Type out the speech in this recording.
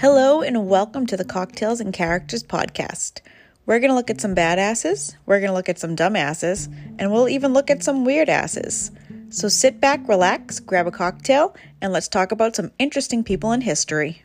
Hello, and welcome to the Cocktails and Characters podcast. We're going to look at some badasses, we're going to look at some dumbasses, and we'll even look at some weird asses. So sit back, relax, grab a cocktail, and let's talk about some interesting people in history.